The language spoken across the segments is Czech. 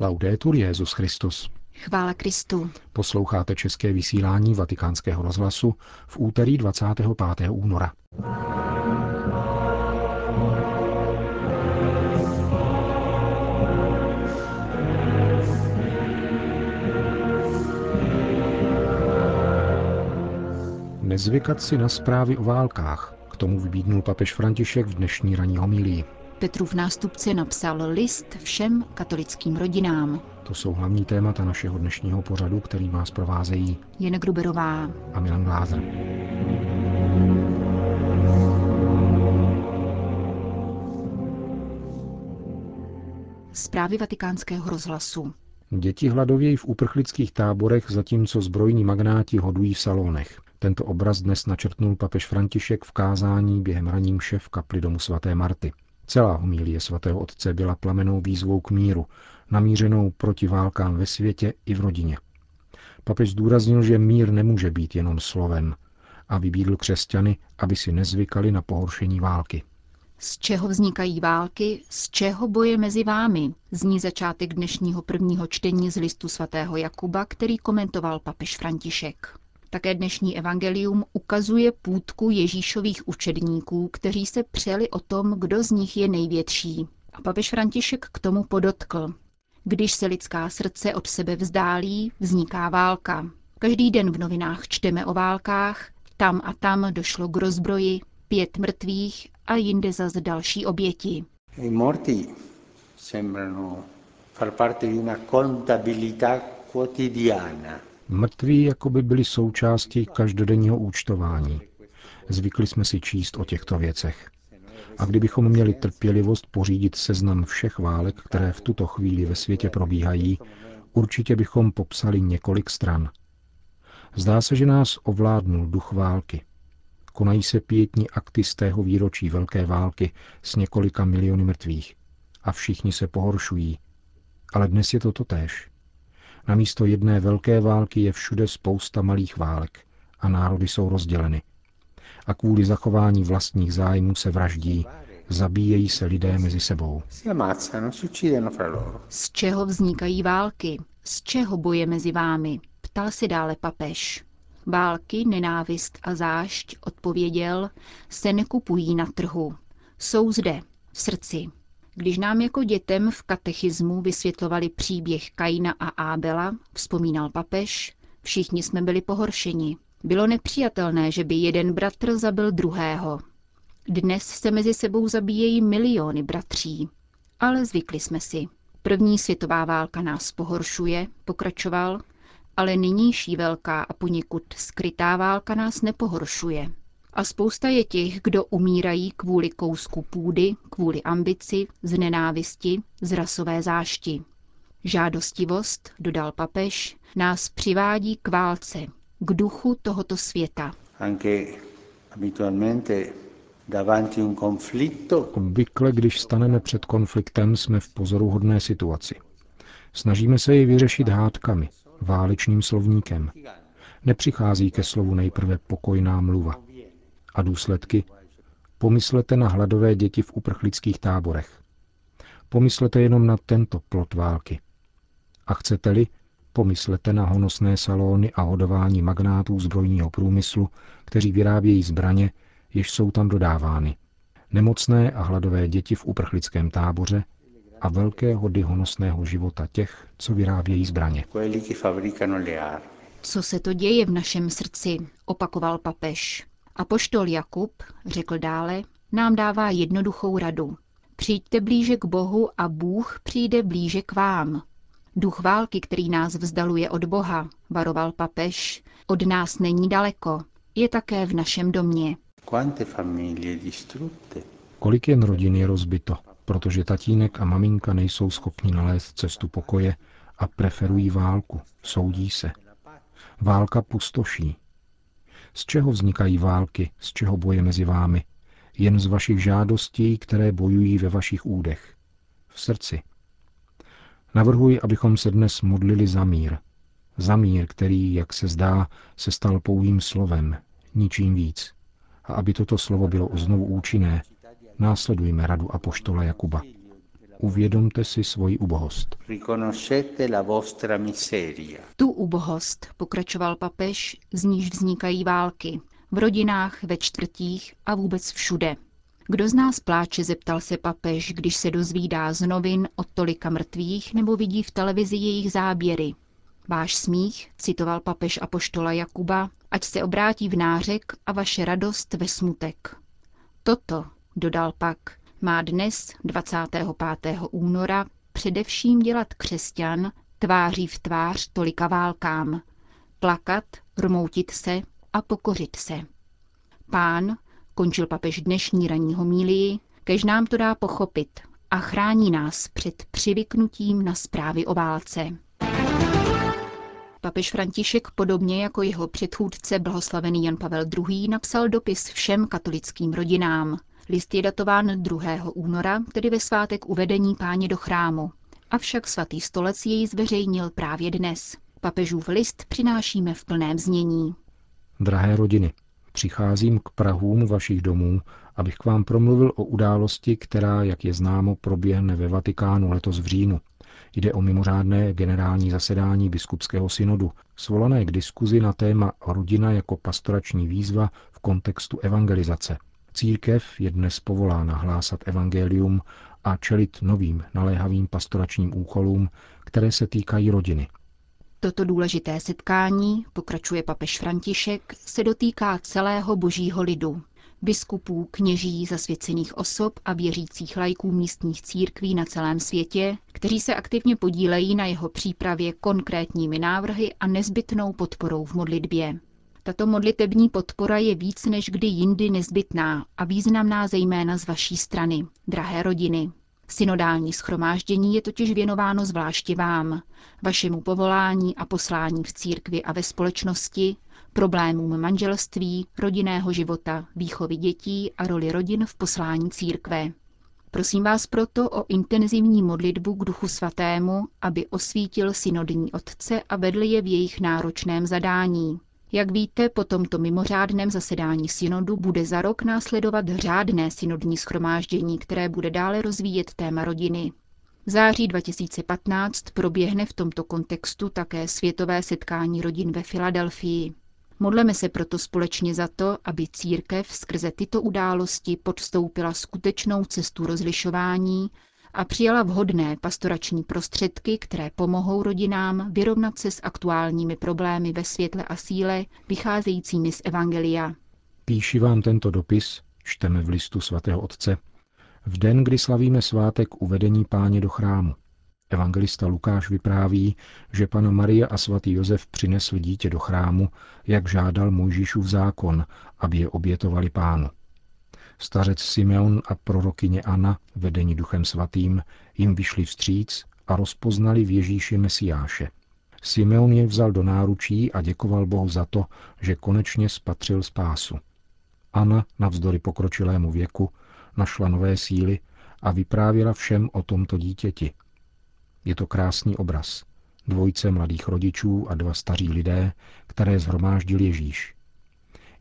Laudetur Jezus Christus. Chvála Kristu. Posloucháte české vysílání Vatikánského rozhlasu v úterý 25. února. Nezvykat si na zprávy o válkách. K tomu vybídnul papež František v dnešní ranní homilii. Petrův nástupce napsal list všem katolickým rodinám. To jsou hlavní témata našeho dnešního pořadu, který vás provázejí Jen Gruberová a Milan Glázer. Zprávy vatikánského rozhlasu. Děti hladovějí v uprchlických táborech, zatímco zbrojní magnáti hodují v salonech. Tento obraz dnes načrtnul papež František v kázání během raním v kapli domu svaté Marty. Celá homílie svatého otce byla plamenou výzvou k míru, namířenou proti válkám ve světě i v rodině. Papež zdůraznil, že mír nemůže být jenom slovem a vybídl křesťany, aby si nezvykali na pohoršení války. Z čeho vznikají války, z čeho boje mezi vámi, zní začátek dnešního prvního čtení z listu svatého Jakuba, který komentoval papež František. Také dnešní evangelium ukazuje půdku Ježíšových učedníků, kteří se přeli o tom, kdo z nich je největší. A papež František k tomu podotkl. Když se lidská srdce od sebe vzdálí, vzniká válka. Každý den v novinách čteme o válkách, tam a tam došlo k rozbroji, pět mrtvých a jinde zas další oběti. I morti sembrano far parte di una contabilità quotidiana. Mrtví jako by byli součástí každodenního účtování. Zvykli jsme si číst o těchto věcech. A kdybychom měli trpělivost pořídit seznam všech válek, které v tuto chvíli ve světě probíhají, určitě bychom popsali několik stran. Zdá se, že nás ovládnul duch války. Konají se pětní akty z tého výročí Velké války s několika miliony mrtvých. A všichni se pohoršují. Ale dnes je to totéž. Na místo jedné velké války je všude spousta malých válek a národy jsou rozděleny. A kvůli zachování vlastních zájmů se vraždí, zabíjejí se lidé mezi sebou. Z čeho vznikají války? Z čeho boje mezi vámi? Ptal se dále papež. Války, nenávist a zášť, odpověděl, se nekupují na trhu. Jsou zde, v srdci. Když nám jako dětem v katechismu vysvětlovali příběh Kaina a Ábela, vzpomínal papež, všichni jsme byli pohoršeni. Bylo nepřijatelné, že by jeden bratr zabil druhého. Dnes se mezi sebou zabíjejí miliony bratří. Ale zvykli jsme si. První světová válka nás pohoršuje, pokračoval, ale nynější velká a poněkud skrytá válka nás nepohoršuje. A spousta je těch, kdo umírají kvůli kousku půdy, kvůli ambici, z nenávisti, z rasové zášti. Žádostivost, dodal papež, nás přivádí k válce, k duchu tohoto světa. Obvykle, když staneme před konfliktem, jsme v pozoruhodné situaci. Snažíme se ji vyřešit hádkami, válečným slovníkem. Nepřichází ke slovu nejprve pokojná mluva a důsledky, pomyslete na hladové děti v uprchlických táborech. Pomyslete jenom na tento plot války. A chcete-li, pomyslete na honosné salony a hodování magnátů zbrojního průmyslu, kteří vyrábějí zbraně, jež jsou tam dodávány. Nemocné a hladové děti v uprchlickém táboře a velké hody honosného života těch, co vyrábějí zbraně. Co se to děje v našem srdci, opakoval papež. A poštol Jakub, řekl dále, nám dává jednoduchou radu. Přijďte blíže k Bohu a Bůh přijde blíže k vám. Duch války, který nás vzdaluje od Boha, varoval papež, od nás není daleko, je také v našem domě. Kolik jen rodin je rozbito, protože tatínek a maminka nejsou schopni nalézt cestu pokoje a preferují válku, soudí se. Válka pustoší, z čeho vznikají války, z čeho boje mezi vámi? Jen z vašich žádostí, které bojují ve vašich údech. V srdci. Navrhuji, abychom se dnes modlili za mír. Za mír, který, jak se zdá, se stal pouhým slovem, ničím víc. A aby toto slovo bylo znovu účinné, následujme radu apoštola Jakuba. Uvědomte si svoji ubohost. Tu ubohost, pokračoval papež, z níž vznikají války. V rodinách, ve čtvrtích a vůbec všude. Kdo z nás pláče, zeptal se papež, když se dozvídá z novin o tolika mrtvých nebo vidí v televizi jejich záběry. Váš smích, citoval papež apoštola Jakuba, ať se obrátí v nářek a vaše radost ve smutek. Toto, dodal pak, má dnes, 25. února, především dělat křesťan tváří v tvář tolika válkám. Plakat, rmoutit se a pokořit se. Pán, končil papež dnešní ranní homílii, kež nám to dá pochopit a chrání nás před přivyknutím na zprávy o válce. Papež František podobně jako jeho předchůdce blahoslavený Jan Pavel II. napsal dopis všem katolickým rodinám. List je datován 2. února, tedy ve svátek uvedení páně do chrámu. Avšak svatý stolec jej zveřejnil právě dnes. Papežův list přinášíme v plném znění. Drahé rodiny, přicházím k Prahům vašich domů, abych k vám promluvil o události, která, jak je známo, proběhne ve Vatikánu letos v říjnu. Jde o mimořádné generální zasedání biskupského synodu, svolané k diskuzi na téma rodina jako pastorační výzva v kontextu evangelizace. Církev je dnes povolána hlásat evangelium a čelit novým naléhavým pastoračním úkolům, které se týkají rodiny. Toto důležité setkání, pokračuje papež František, se dotýká celého božího lidu, biskupů, kněží, zasvěcených osob a věřících lajků místních církví na celém světě, kteří se aktivně podílejí na jeho přípravě konkrétními návrhy a nezbytnou podporou v modlitbě. Tato modlitební podpora je víc než kdy jindy nezbytná a významná zejména z vaší strany, drahé rodiny. Synodální schromáždění je totiž věnováno zvláště vám, vašemu povolání a poslání v církvi a ve společnosti, problémům manželství, rodinného života, výchovy dětí a roli rodin v poslání církve. Prosím vás proto o intenzivní modlitbu k Duchu Svatému, aby osvítil synodní otce a vedl je v jejich náročném zadání. Jak víte, po tomto mimořádném zasedání synodu bude za rok následovat řádné synodní schromáždění, které bude dále rozvíjet téma rodiny. V září 2015 proběhne v tomto kontextu také světové setkání rodin ve Filadelfii. Modleme se proto společně za to, aby církev skrze tyto události podstoupila skutečnou cestu rozlišování a přijala vhodné pastorační prostředky, které pomohou rodinám vyrovnat se s aktuálními problémy ve světle a síle, vycházejícími z Evangelia. Píši vám tento dopis, čteme v listu svatého otce, v den, kdy slavíme svátek uvedení páně do chrámu. Evangelista Lukáš vypráví, že pana Maria a svatý Josef přinesl dítě do chrámu, jak žádal Mojžíšův zákon, aby je obětovali pánu. Stařec Simeon a prorokyně Anna, vedení duchem svatým, jim vyšli vstříc a rozpoznali v Ježíši Mesiáše. Simeon je vzal do náručí a děkoval Bohu za to, že konečně spatřil spásu. Anna, navzdory pokročilému věku, našla nové síly a vyprávěla všem o tomto dítěti. Je to krásný obraz. Dvojce mladých rodičů a dva staří lidé, které zhromáždil Ježíš.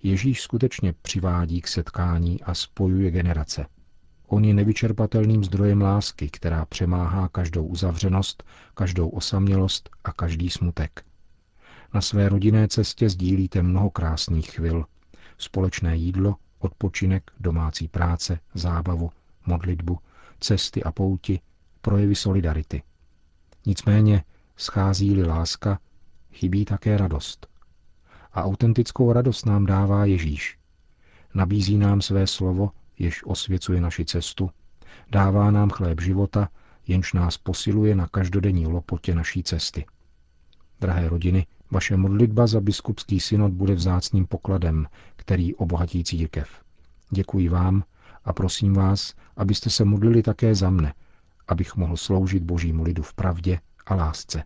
Ježíš skutečně přivádí k setkání a spojuje generace. On je nevyčerpatelným zdrojem lásky, která přemáhá každou uzavřenost, každou osamělost a každý smutek. Na své rodinné cestě sdílíte mnoho krásných chvil. Společné jídlo, odpočinek, domácí práce, zábavu, modlitbu, cesty a pouti, projevy solidarity. Nicméně schází-li láska, chybí také radost. A autentickou radost nám dává Ježíš. Nabízí nám své slovo, jež osvěcuje naši cestu, dává nám chléb života, jenž nás posiluje na každodenní lopotě naší cesty. Drahé rodiny, vaše modlitba za biskupský synod bude vzácným pokladem, který obohatí církev. Děkuji vám a prosím vás, abyste se modlili také za mne, abych mohl sloužit božímu lidu v pravdě a lásce.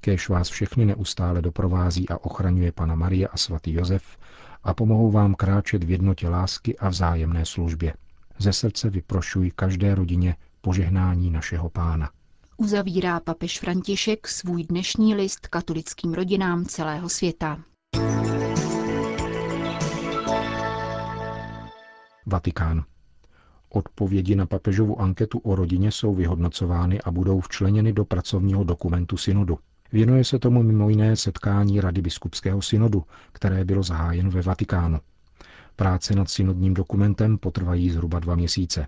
Kéž vás všechny neustále doprovází a ochraňuje Pana Marie a svatý Josef a pomohou vám kráčet v jednotě lásky a vzájemné službě. Ze srdce vyprošuji každé rodině požehnání našeho pána. Uzavírá papež František svůj dnešní list katolickým rodinám celého světa. Vatikán. Odpovědi na papežovu anketu o rodině jsou vyhodnocovány a budou včleněny do pracovního dokumentu synodu. Věnuje se tomu mimo jiné setkání Rady biskupského synodu, které bylo zahájeno ve Vatikánu. Práce nad synodním dokumentem potrvají zhruba dva měsíce.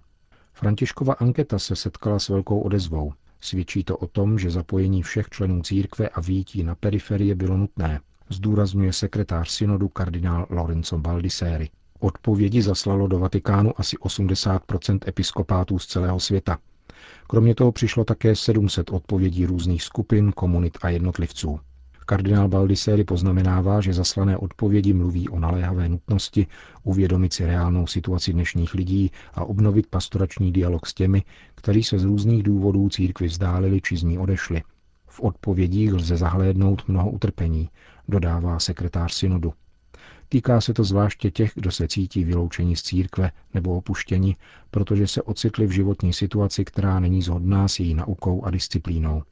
Františkova anketa se setkala s velkou odezvou. Svědčí to o tom, že zapojení všech členů církve a výtí na periferie bylo nutné, zdůrazňuje sekretář synodu kardinál Lorenzo Baldisseri. Odpovědi zaslalo do Vatikánu asi 80 episkopátů z celého světa. Kromě toho přišlo také 700 odpovědí různých skupin, komunit a jednotlivců. Kardinál Baldisseri poznamenává, že zaslané odpovědi mluví o naléhavé nutnosti uvědomit si reálnou situaci dnešních lidí a obnovit pastorační dialog s těmi, kteří se z různých důvodů církvi vzdálili či z ní odešli. V odpovědích lze zahlédnout mnoho utrpení, dodává sekretář synodu. Týká se to zvláště těch, kdo se cítí vyloučení z církve nebo opuštěni, protože se ocitli v životní situaci, která není zhodná s její naukou a disciplínou.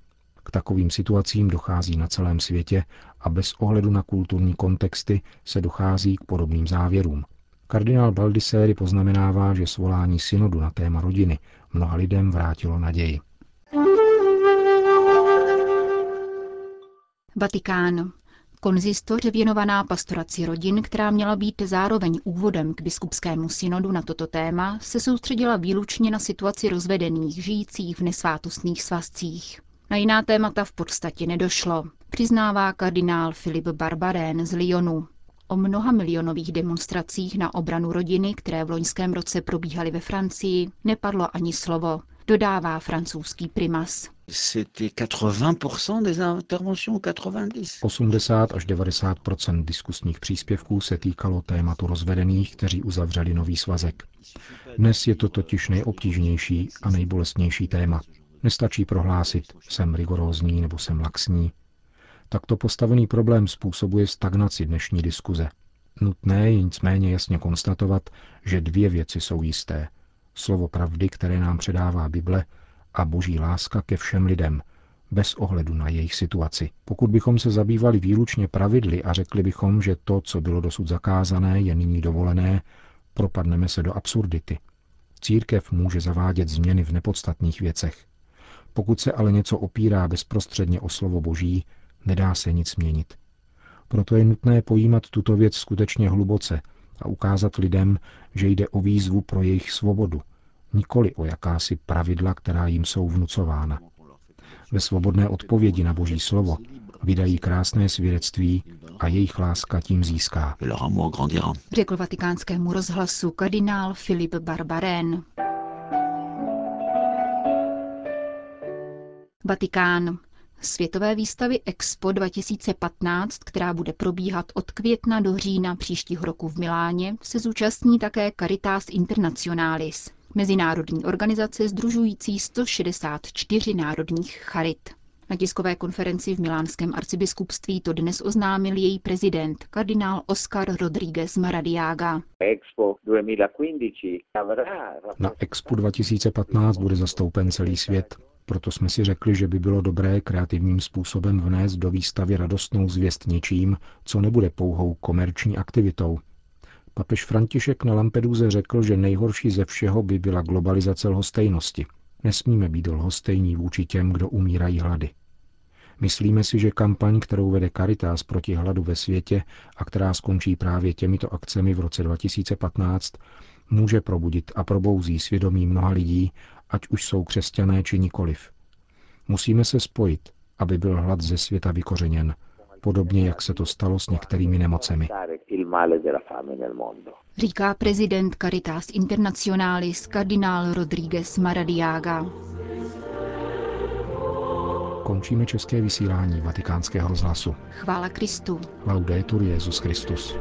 K takovým situacím dochází na celém světě a bez ohledu na kulturní kontexty se dochází k podobným závěrům. Kardinál Baldisseri poznamenává, že svolání synodu na téma rodiny mnoha lidem vrátilo naději. Vatikán. Konzistoř věnovaná pastoraci rodin, která měla být zároveň úvodem k biskupskému synodu na toto téma, se soustředila výlučně na situaci rozvedených žijících v nesvátostných svazcích. Na jiná témata v podstatě nedošlo, přiznává kardinál Filip Barbarén z Lyonu. O mnoha milionových demonstracích na obranu rodiny, které v loňském roce probíhaly ve Francii, nepadlo ani slovo, dodává francouzský primas. 80 až 90 diskusních příspěvků se týkalo tématu rozvedených, kteří uzavřeli nový svazek. Dnes je to totiž nejobtížnější a nejbolestnější téma. Nestačí prohlásit, jsem rigorózní nebo jsem laxní. Takto postavený problém způsobuje stagnaci dnešní diskuze. Nutné je nicméně jasně konstatovat, že dvě věci jsou jisté. Slovo pravdy, které nám předává Bible, a boží láska ke všem lidem, bez ohledu na jejich situaci. Pokud bychom se zabývali výlučně pravidly a řekli bychom, že to, co bylo dosud zakázané, je nyní dovolené, propadneme se do absurdity. Církev může zavádět změny v nepodstatných věcech. Pokud se ale něco opírá bezprostředně o slovo Boží, nedá se nic měnit. Proto je nutné pojímat tuto věc skutečně hluboce a ukázat lidem, že jde o výzvu pro jejich svobodu, nikoli o jakási pravidla, která jim jsou vnucována. Ve svobodné odpovědi na Boží slovo vydají krásné svědectví a jejich láska tím získá. Řekl vatikánskému rozhlasu kardinál Filip Barbarén. Vatikán. Světové výstavy Expo 2015, která bude probíhat od května do října příštího roku v Miláně, se zúčastní také Caritas Internationalis, mezinárodní organizace združující 164 národních charit. Na tiskové konferenci v Milánském arcibiskupství to dnes oznámil její prezident, kardinál Oscar Rodríguez Maradiaga. Na Expo 2015 bude zastoupen celý svět. Proto jsme si řekli, že by bylo dobré kreativním způsobem vnést do výstavy radostnou zvěst něčím, co nebude pouhou komerční aktivitou. Papež František na Lampeduze řekl, že nejhorší ze všeho by byla globalizace lhostejnosti. Nesmíme být lhostejní vůči těm, kdo umírají hlady. Myslíme si, že kampaň, kterou vede Caritas proti hladu ve světě a která skončí právě těmito akcemi v roce 2015, může probudit a probouzí svědomí mnoha lidí, ať už jsou křesťané či nikoliv. Musíme se spojit, aby byl hlad ze světa vykořeněn, podobně jak se to stalo s některými nemocemi. Říká prezident Caritas Internationalis kardinál Rodríguez Maradiaga. Končíme české vysílání vatikánského rozhlasu. Chvála Kristu. Laudetur Jezus Christus.